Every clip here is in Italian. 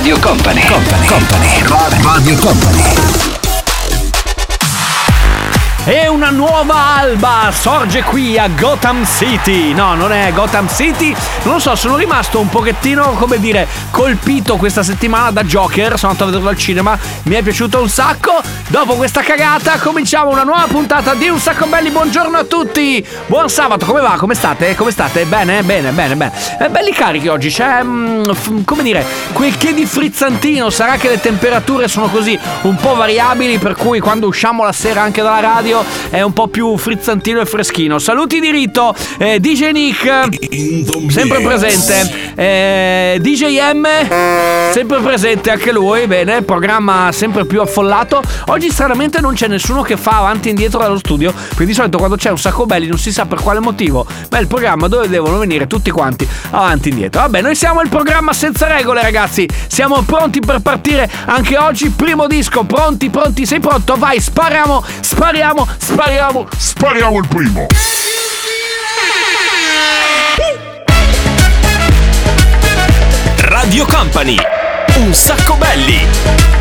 Radio Company, Company, Company, Radio Company. E una nuova alba sorge qui a Gotham City. No, non è Gotham City. Non lo so, sono rimasto un pochettino, come dire, colpito questa settimana da Joker. Sono andato a vederlo al cinema. Mi è piaciuto un sacco. Dopo questa cagata, cominciamo una nuova puntata di Un sacco belli. Buongiorno a tutti. Buon sabato, come va? Come state? Come state? Bene, bene, bene, bene. È belli carichi oggi. C'è, mm, come dire, quel che di frizzantino. Sarà che le temperature sono così un po' variabili. Per cui quando usciamo la sera anche dalla radio è un po' più frizzantino e freschino. Saluti di rito, eh, DJ Nick, sempre presente, eh, DJ M, sempre presente anche lui, bene, programma sempre più affollato. Oggi stranamente non c'è nessuno che fa avanti e indietro dallo studio, perché di solito quando c'è un sacco belli non si sa per quale motivo, ma è il programma dove devono venire tutti quanti avanti e indietro. Vabbè, noi siamo il programma senza regole ragazzi, siamo pronti per partire anche oggi, primo disco, pronti, pronti, sei pronto? Vai, spariamo, spariamo, spariamo. Spariamo il primo. Radio Company. Un sacco belli.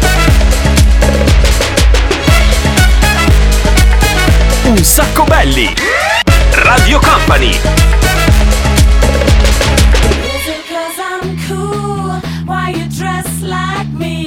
Un sacco belli. Radio Company. Is it cause I'm cool? Why you dress like me?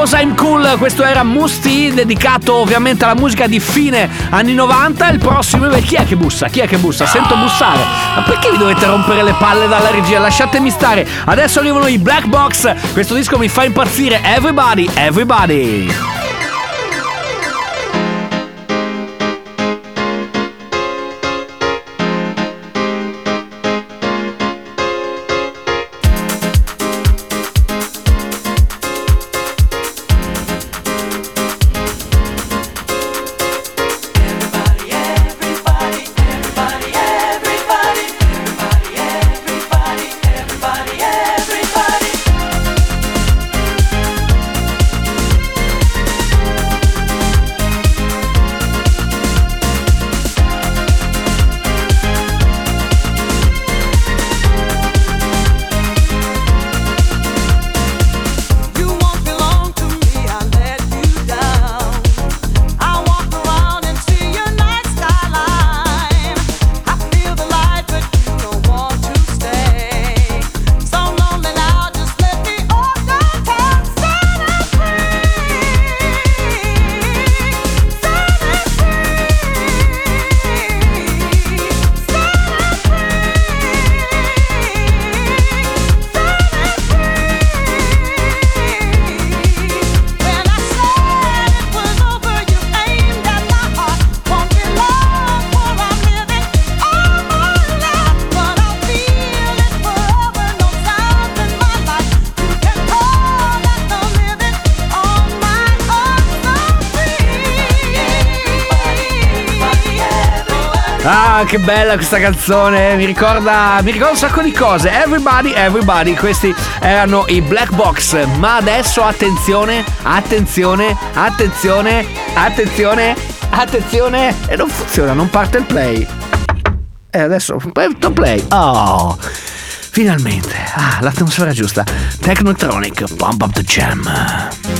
Cause I'm Cool, questo era Musti, dedicato ovviamente alla musica di fine anni 90. Il prossimo, beh, chi è che bussa? Chi è che bussa? Sento bussare. Ma perché vi dovete rompere le palle dalla regia? Lasciatemi stare. Adesso arrivano i Black Box. Questo disco mi fa impazzire. Everybody. Everybody che bella questa canzone, mi ricorda, mi ricorda un sacco di cose. Everybody, everybody, questi erano i Black Box. Ma adesso attenzione, attenzione, attenzione, attenzione, attenzione. E non funziona, non parte il play. E adesso, to play. Oh, finalmente. Ah, l'atmosfera giusta. Technotronic, pump up the jam.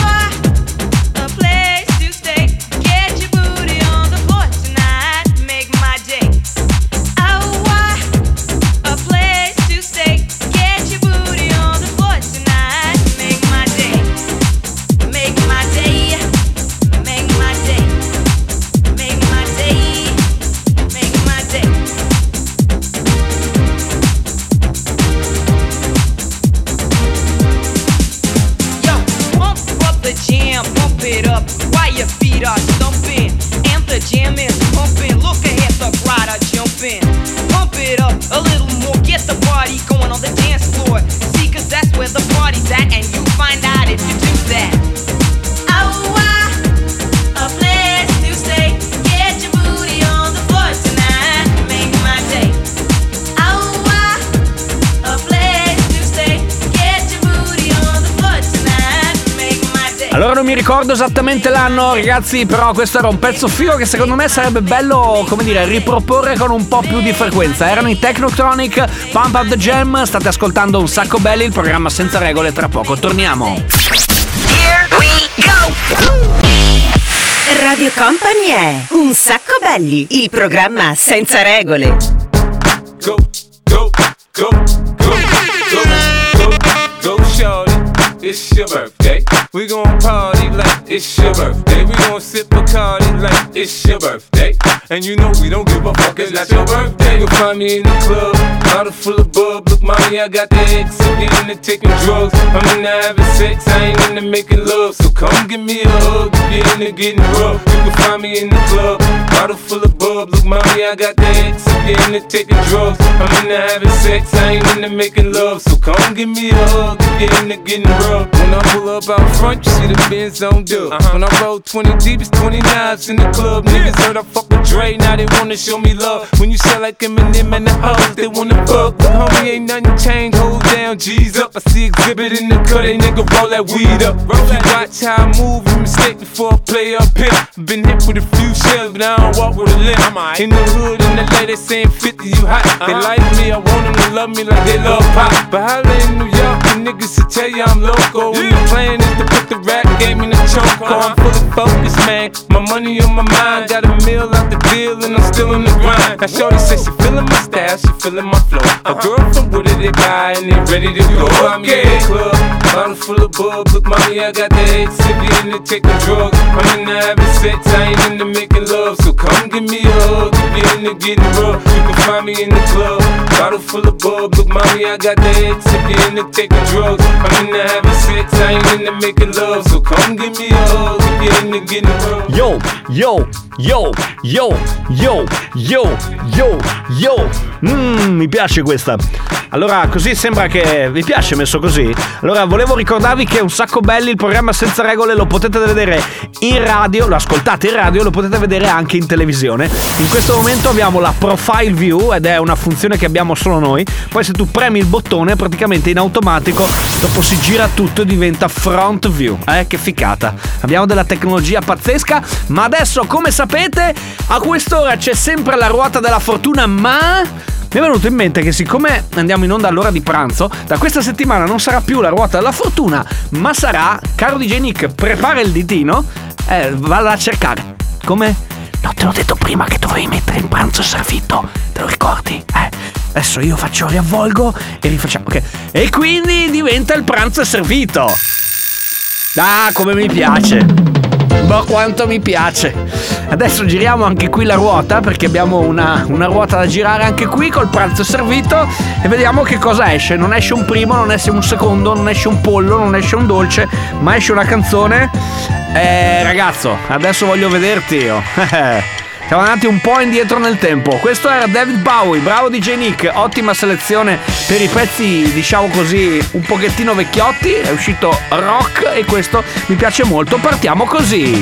ricordo esattamente l'anno, ragazzi, però questo era un pezzo figo che secondo me sarebbe bello, come dire, riproporre con un po' più di frequenza. Erano i Technotronic, Pump Up the Jam, state ascoltando un sacco belli, il programma senza regole, tra poco torniamo. Radio Company è Un sacco belli, il programma senza regole. go, go, go, go, go, go, go, shorty. It's your birthday. We gon' party like it's your birthday. We gon' sip a party like it's your birthday. And you know we don't give a fuck, it's not your birthday. You'll find me in the club, bottle full of bub. Look, mommy, I got the X. I'm getting into taking drugs. I'm into having sex, I ain't into making love. So come give me a hug, get into getting rough. You can find me in the club, bottle full of bub. Look, mommy, I got the X. I'm getting into taking drugs. I'm into having sex, I ain't into making love. So come give me a hug, get into getting rough. When I pull up out front, you see the Benz on dub. When I roll 20 deep, it's 20 knives in the club. Niggas heard I fuck with Dre, now they wanna show me love. When you sell like Eminem and the hoes, they wanna fuck. But homie, ain't nothing changed. Hold down, G's up. I see exhibit in the cut, they nigga roll that weed up. If you watch how I move, you mistake before I play up here. Been hit with a few shells, but I don't walk with a limp. In the hood, in the lady saying 50, you hot. They like me, I want them to love me like they love pop. But holla in New York, the niggas to tell you I'm local. And the plan is to put the rap game in the choke. I'm fully focused, man. My money on my mind, got a meal out the deal, and I'm still in the grind. Now, Shorty says she feeling my style, she feeling my flow. A girl from Wooded, they buy, and they ready to go. I'm in the club, bottle full of bub. Look, mommy, I got the X. If you into taking drugs, I'm into having sex, I ain't into making love. So come give me a hug, if you into getting rough. Find in the club, bottle full of bub. Look, mommy, I got the X. If you into taking drugs, I'm into having sex, I ain't into making love. So come give me a hug, if you into getting rough. Yo, yo, yo, yo, yo, yo, yo, yo. Mmm, mi piace questa. Allora, così sembra che vi piace messo così. Allora, volevo ricordarvi che è un sacco belli il programma senza regole lo potete vedere in radio, lo ascoltate in radio, lo potete vedere anche in televisione. In questo momento abbiamo la profile view ed è una funzione che abbiamo solo noi. Poi se tu premi il bottone, praticamente in automatico dopo si gira tutto e diventa front view. Eh, che ficata. Abbiamo della tecnologia pazzesca, ma adesso, come sapete, a quest'ora c'è sempre la ruota della fortuna, ma mi è venuto in mente che siccome andiamo in onda all'ora di pranzo, da questa settimana non sarà più la ruota della fortuna, ma sarà, caro DJ Nick, prepara il ditino, eh, vada a cercare. Come? No, te l'ho detto prima che dovevi mettere in pranzo servito, te lo ricordi? Eh, adesso io faccio riavvolgo e rifacciamo, ok. E quindi diventa il pranzo servito. Ah, come mi piace. Ma quanto mi piace. Adesso giriamo anche qui la ruota perché abbiamo una, una ruota da girare anche qui col pranzo servito e vediamo che cosa esce. Non esce un primo, non esce un secondo, non esce un pollo, non esce un dolce, ma esce una canzone. Eh, ragazzo, adesso voglio vederti io. Siamo andati un po' indietro nel tempo. Questo era David Bowie, bravo DJ Nick, ottima selezione per i pezzi, diciamo così, un pochettino vecchiotti. È uscito rock e questo mi piace molto. Partiamo così.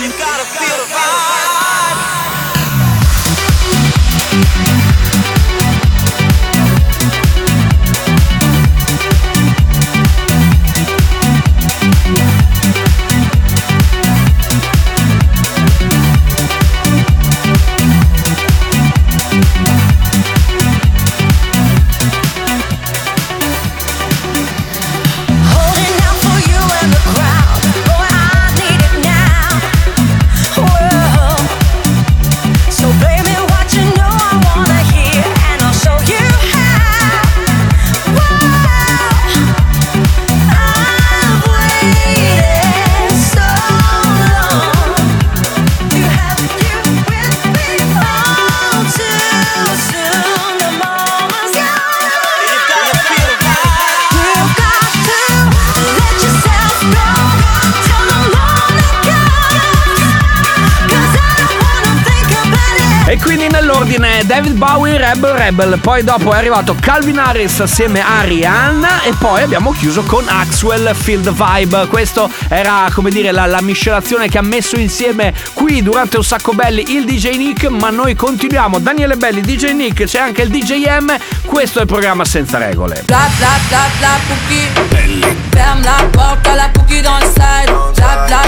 Rebel, poi dopo è arrivato Calvin Harris assieme a Rihanna e poi abbiamo chiuso con Axwell Field Vibe. Questo era come dire la, la miscelazione che ha messo insieme qui durante un sacco belli il DJ Nick, ma noi continuiamo. Daniele Belli, DJ Nick, c'è anche il DJ M, questo è il programma senza regole. Bla bla bla cookie. Belli. Bam la porta la cookie dans side. Bla bla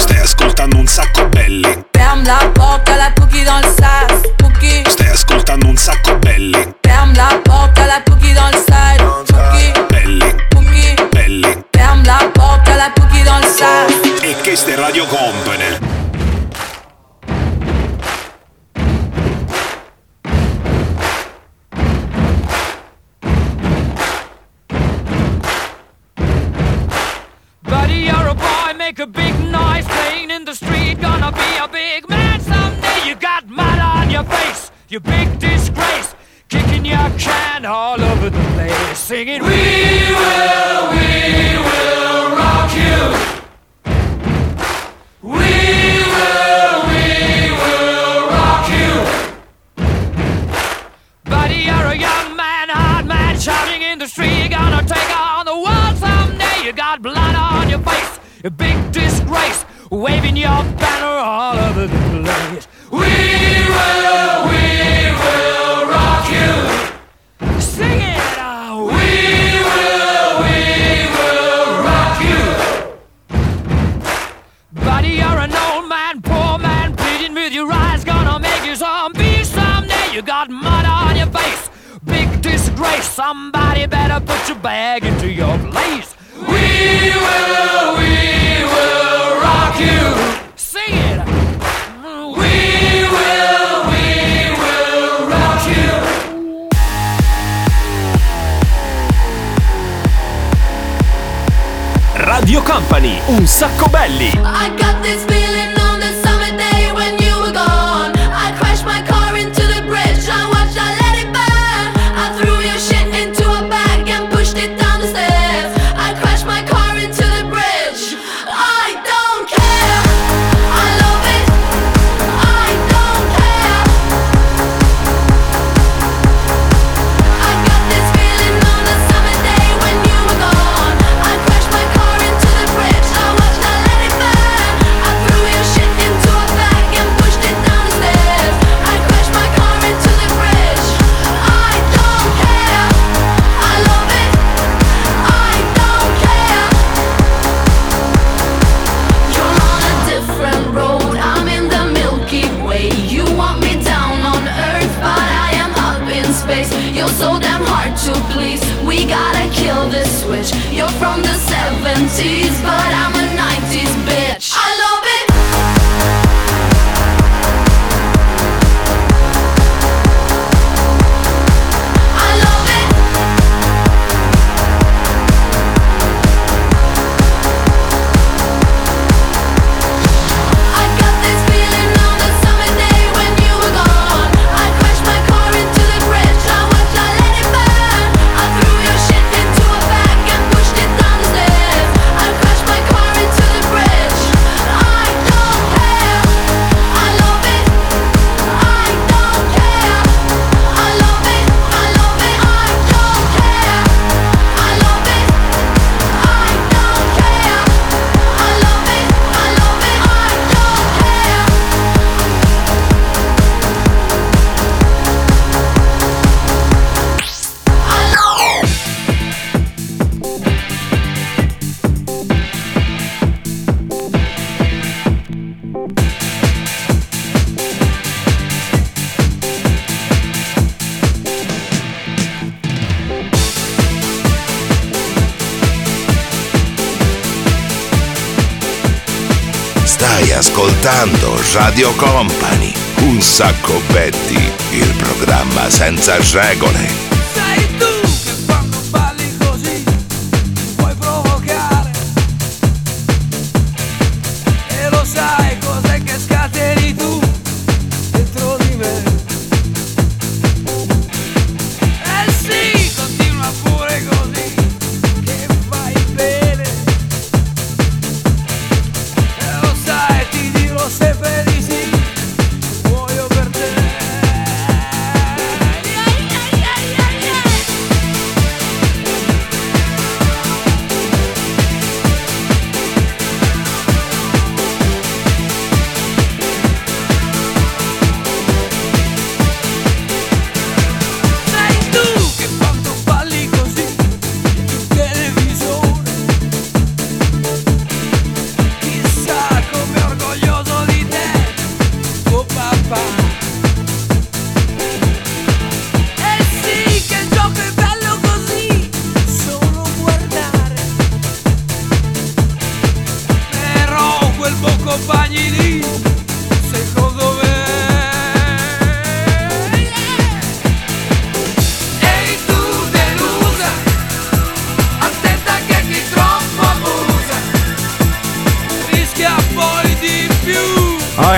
You got mud on your face. Big disgrace. Somebody better put your bag into your place. We will, we will rock you. Sing it. We will, we will rock you. Radio Company, un sacco belli. I got this to please. We gotta kill this switch. You're from the 70s, but I'm a 90s. Stai ascoltando Radio Company, un sacco betti, il programma senza regole.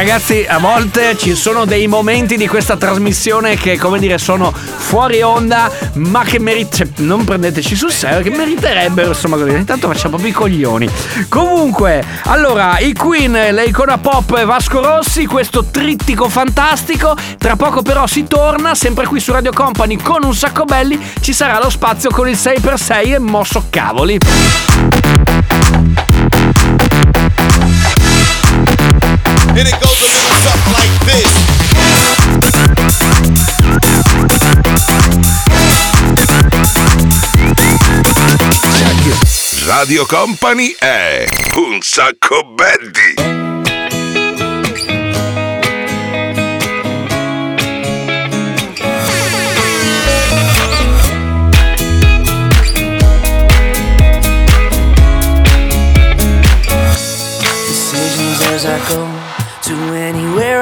Ragazzi, a volte ci sono dei momenti di questa trasmissione che, come dire, sono fuori onda, ma che merit- cioè, non prendeteci sul serio, che meriterebbero, insomma, così. Intanto facciamo proprio i coglioni. Comunque, allora, i Queen, le icona pop e Vasco Rossi, questo trittico fantastico. Tra poco però si torna, sempre qui su Radio Company con un sacco belli, ci sarà lo spazio con il 6x6 e mosso cavoli. And it goes a little something like this. Radio Company è un sacco belli.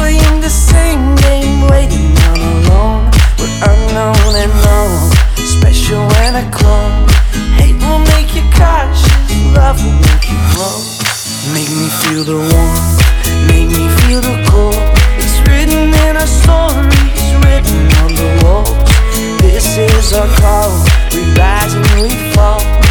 Playing the same game, waiting on alone. We're unknown and known, special and a clone. Hate will make you cautious, love will make you grow. Make me feel the warmth, make me feel the cold. It's written in our stories, written on the walls. This is our call, we rise and we fall.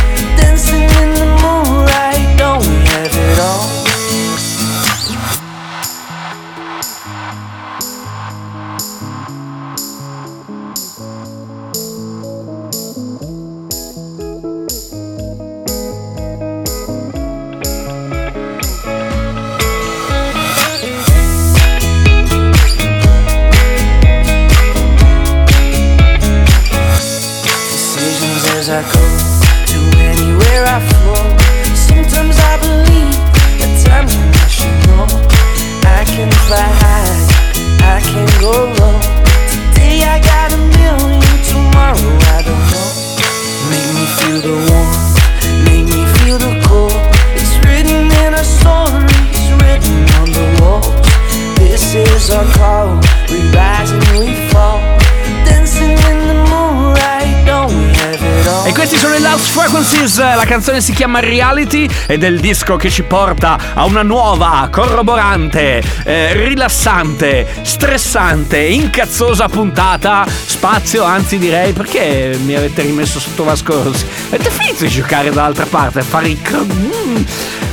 Canzone si chiama Reality ed è il disco che ci porta a una nuova, corroborante, eh, rilassante, stressante, incazzosa puntata. Spazio, anzi direi, perché mi avete rimesso sotto Vasco Rossi? Avete finito di giocare dall'altra parte, fare i... mm.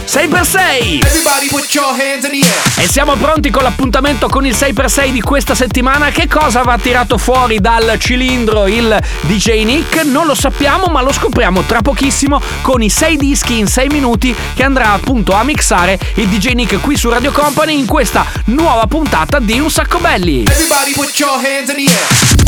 6x6! Everybody put your hands in the air. E siamo pronti con l'appuntamento con il 6x6 di questa settimana. Che cosa va tirato fuori dal cilindro il DJ Nick? Non lo sappiamo, ma lo scopriamo tra pochissimo con i 6 dischi in 6 minuti che andrà appunto a mixare il DJ Nick qui su Radio Company in questa nuova puntata di Un Sacco Belli. Everybody put your hands in the air.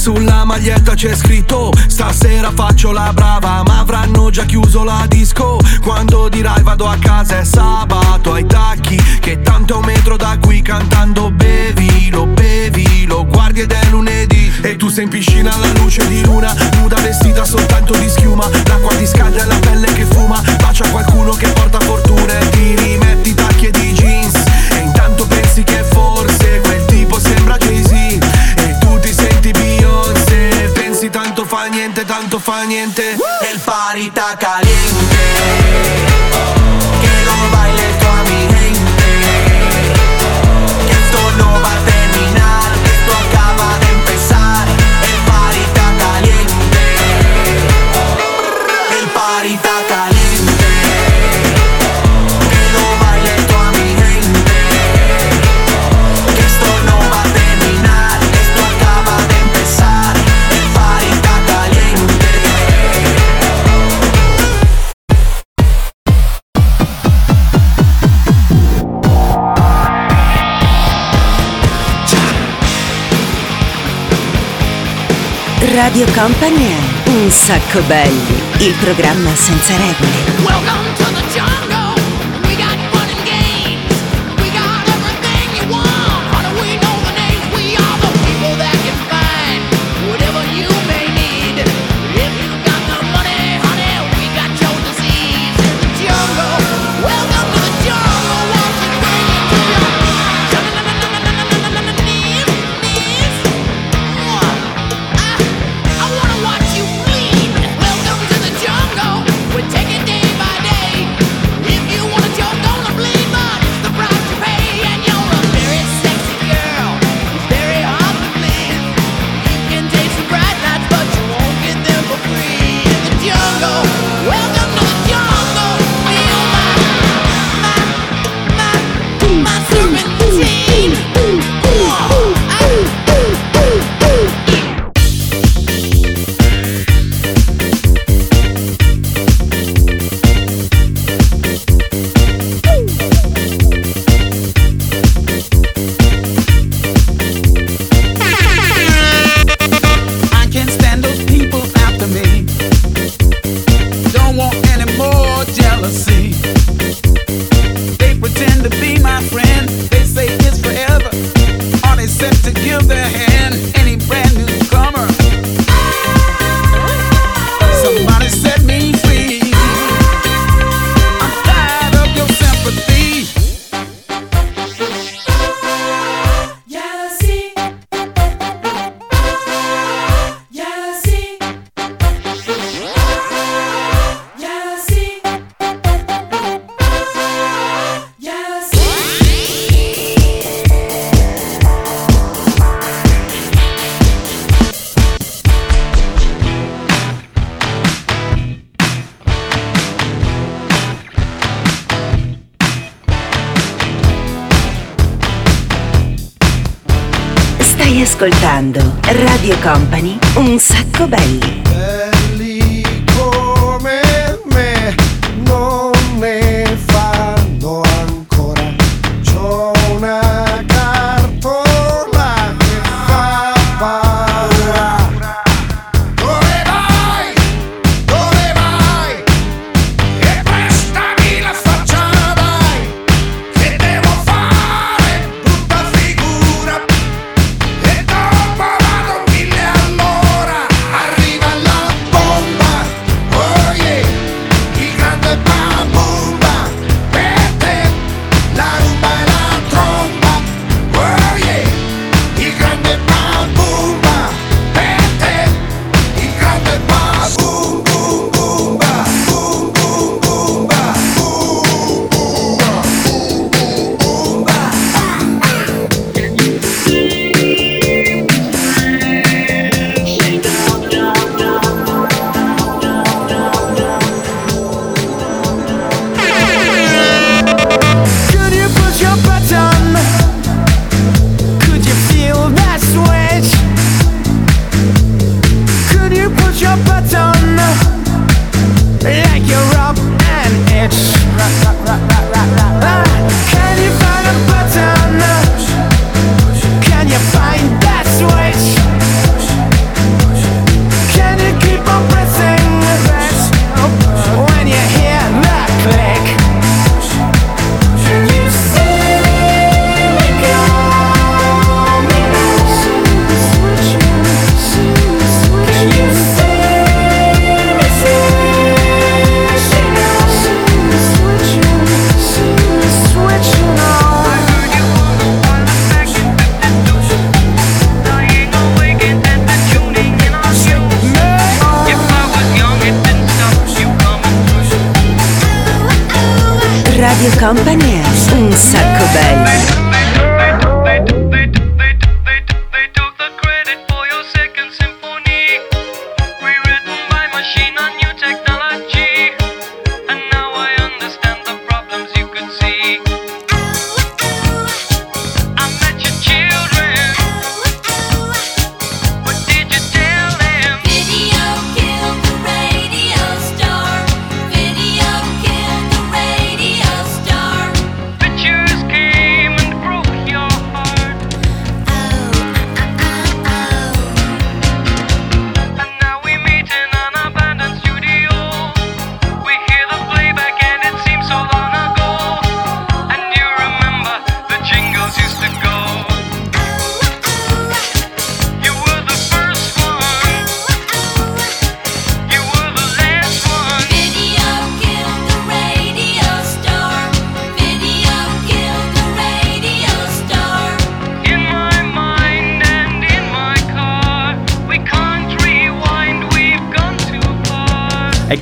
Sulla maglietta c'è scritto Stasera faccio la brava Ma avranno già chiuso la disco. Quando dirai vado a casa è sabato Ai tacchi Che tanto è un metro da qui Cantando bevilo, bevilo Guardi ed è lunedì. E tu sei in piscina alla luce di luna Nuda vestita soltanto di schiuma. L'acqua ti scalda e la pelle che fuma Bacia qualcuno che porta fortuna E ti rimetti fa niente. El party está Radio Company è Un sacco belli, il programma senza regole. Welcome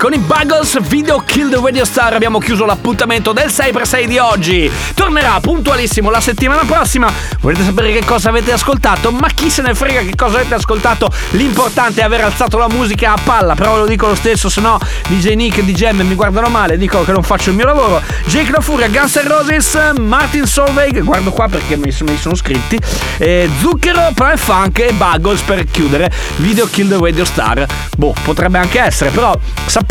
con i Buggles Video Kill the Radio Star abbiamo chiuso l'appuntamento del 6x6 di oggi. Tornerà puntualissimo la settimana prossima. Volete sapere che cosa avete ascoltato? Ma chi se ne frega che cosa avete ascoltato? L'importante è aver alzato la musica a palla. Però ve lo dico lo stesso, se no DJ Nick e DJ M mi guardano male, dicono che non faccio il mio lavoro. Jake La Furia, Guns N' Roses, Martin Solveig, guardo qua perché mi, sono scritti. eh, Zucchero, Prime Funk e Buggles per chiudere. Video Kill the Radio Star. Boh, potrebbe anche essere, però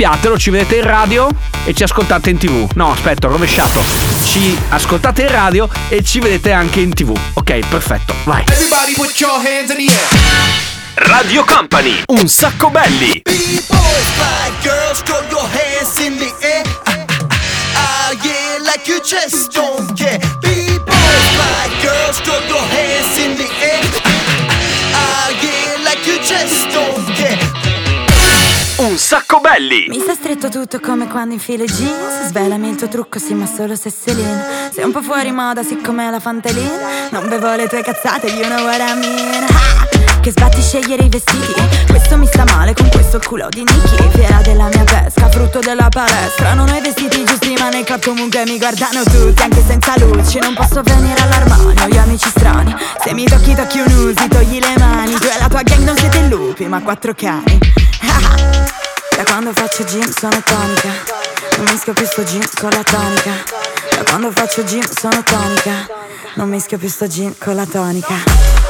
sappiatelo, ci vedete in radio e ci ascoltate in tv. No, aspetta, ho rovesciato. Ci ascoltate in radio e ci vedete anche in tv. Ok, perfetto, vai. Everybody put your hands in the air. Radio Company, un sacco belli. Girls, Un sacco belli. Mi sta stretto tutto come quando infilo i jeans Svelami il tuo trucco, sì, ma solo se sei lean Sei un po' fuori moda, siccome la Fantelin Non bevo le tue cazzate, you know what I mean Ah! Che sbatti scegliere i vestiti. Questo mi sta male con questo culo di Nicky Fiera della mia pesca, frutto della palestra. Non ho i vestiti giusti ma nei club comunque mi guardano tutti. Anche senza luci, non posso venire all'armadio. Gli amici strani, se mi tocchi tocchi un usi Togli le mani, tu e la tua gang non siete lupi ma quattro cani Da quando faccio gym sono tonica. Non mischio più sto gym con la tonica. Da quando faccio gym sono tonica. Non mischio più sto gym con la tonica.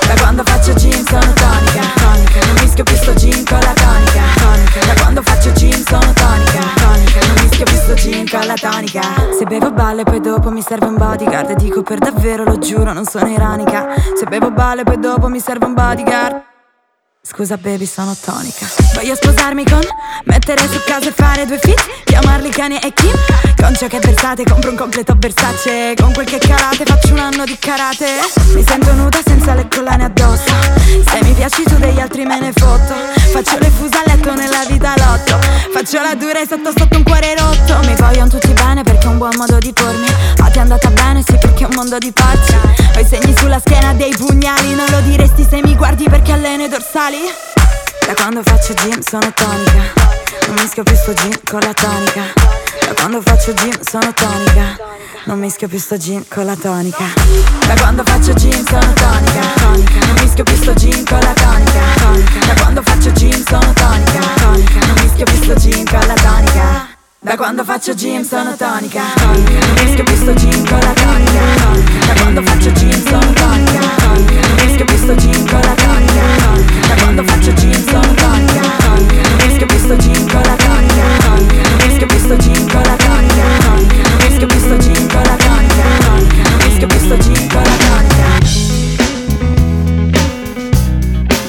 Da quando faccio gym sono tonica. Tonica. Non mischio più sto gym con la tonica. Tonica. Da quando faccio gym sono tonica. Tonica. Non mischio più sto gym con la tonica. Se bevo balle poi dopo mi serve un bodyguard E dico per davvero lo giuro non sono ironica Se bevo balle poi dopo mi serve un bodyguard Scusa baby sono tonica. Voglio sposarmi con Mettere su casa e fare due fit Chiamarli Kanye e Kim Con ciò che versate compro un completo Versace. Con quel che calate faccio un anno di karate. Mi sento nuda senza le collane addosso. Se mi piaci tu degli altri me ne fotto Faccio le fuse a letto nella vita lotto. Faccio la dura e sotto sotto un cuore rotto. Mi vogliono tutti bene perché è un buon modo di pormi. Ah ti è andata bene mondo di pazzi. Ho i segni sulla schiena dei pugnali. Non lo diresti se mi guardi perché alleno i dorsali? Da quando faccio gym sono tonica. Non mischio più sto gym con la tonica. Da quando faccio gym sono tonica. Non mischio più sto gym con la tonica. Da quando faccio gym sono tonica. Non mischio più sto gym con la tonica. Da quando faccio gym sono tonica. Non mischio più sto gym con la tonica da quando faccio gym sono tonica. Non mischio più sto gym con la tonica. Da quando faccio gym sono tonica. Non mischio più sto gym con la tonica. Da quando faccio gym sono tonica. Non mischio più sto gym con la tonica. Non mischio più sto gym con la tonica. Non mischio più sto gym con la tonica. Non mischio più sto gym con la tonica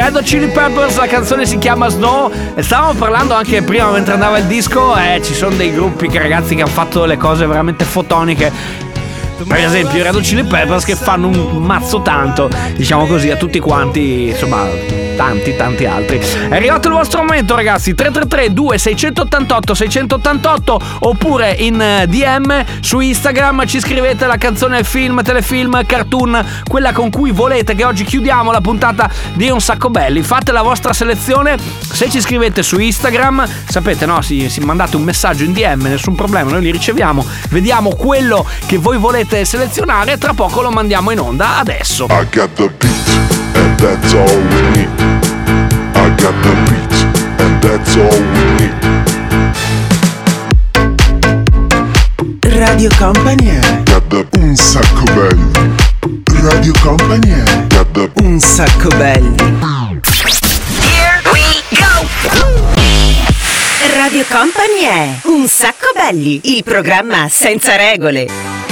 Red Hot Chili Peppers, la canzone si chiama Snow. Stavamo parlando anche prima mentre andava il disco. Eh, ci sono dei gruppi che ragazzi che hanno fatto le cose veramente fotoniche. Per esempio i Red Hot Chili Peppers che fanno un mazzo tanto, diciamo così, a tutti quanti, insomma, tanti, tanti altri. È arrivato il vostro momento, ragazzi. 333 2688 688 oppure in eh, DM su Instagram ci scrivete la canzone film, telefilm, cartoon, quella con cui volete che oggi chiudiamo la puntata di Un sacco belli. Fate la vostra selezione. Se ci scrivete su Instagram, sapete, no? Si, si mandate un messaggio in DM, nessun problema, noi li riceviamo. Vediamo quello che voi volete selezionare. Tra poco lo mandiamo in onda. Adesso. I got the that's all we need. I got the beat, and that's all we need. Radio Company è Got the un sacco belli. Radio Company è Got the un sacco belli. Here we go! Radio Company è Un sacco belli, il programma senza regole.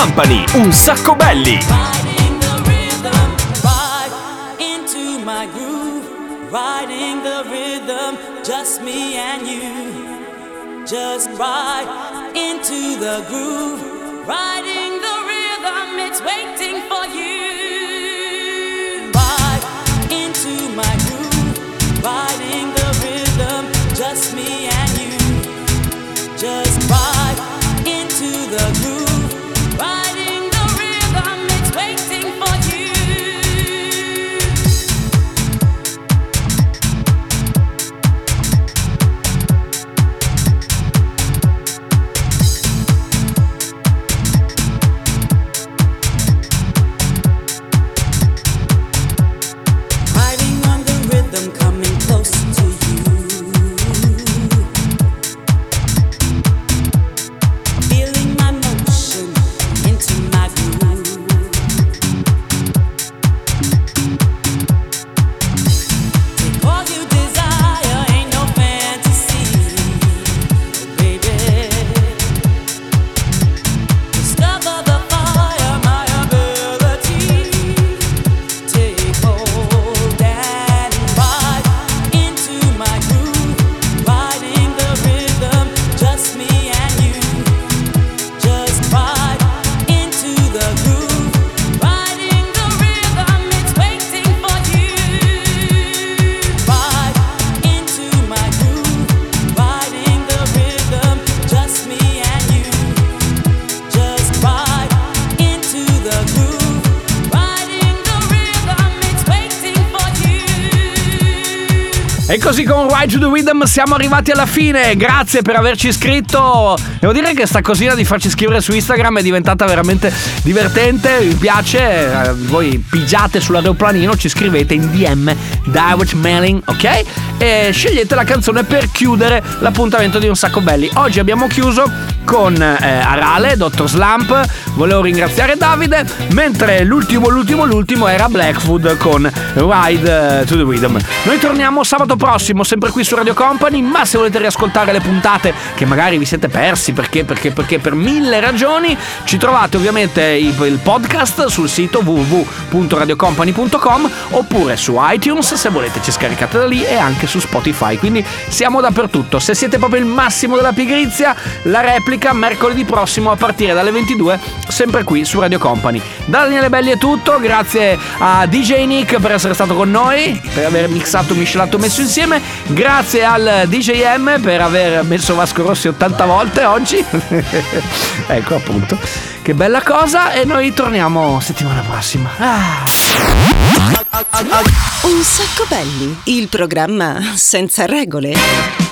Company, un sacco belli. into my groove, riding the rhythm, just me and you. Just ride into the groove, Siamo arrivati alla fine. Grazie per averci iscritto. Devo dire che sta cosina di farci scrivere su Instagram è diventata veramente divertente. Mi piace. Eh, Voi pigiate sull'aeroplanino, ci scrivete in DM direct mailing, ok? E scegliete la canzone per chiudere l'appuntamento di Un Sacco Belli. Oggi abbiamo chiuso con eh, Arale, Dr. Slump, volevo ringraziare Davide, mentre l'ultimo, l'ultimo, l'ultimo era Blackfoot con Ride eh, to the Rhythm. Noi torniamo sabato prossimo, sempre qui su Radio Company, ma se volete riascoltare le puntate che magari vi siete persi perché, perché, perché per mille ragioni, ci trovate ovviamente il podcast sul sito www.radiocompany.com oppure su iTunes se volete ci scaricate da lì e anche su Spotify. Quindi siamo dappertutto. Se siete proprio il massimo della pigrizia, la replica mercoledì prossimo a partire dalle 22, sempre qui su Radio Company. Da Daniele Belli è tutto, grazie a DJ Nick per essere stato con noi, per aver mixato, miscelato, messo insieme. Grazie al DJM per aver messo Vasco Rossi 80 volte oggi. ecco appunto. Che bella cosa e noi torniamo settimana prossima. Ah. Un sacco belli, il programma senza regole.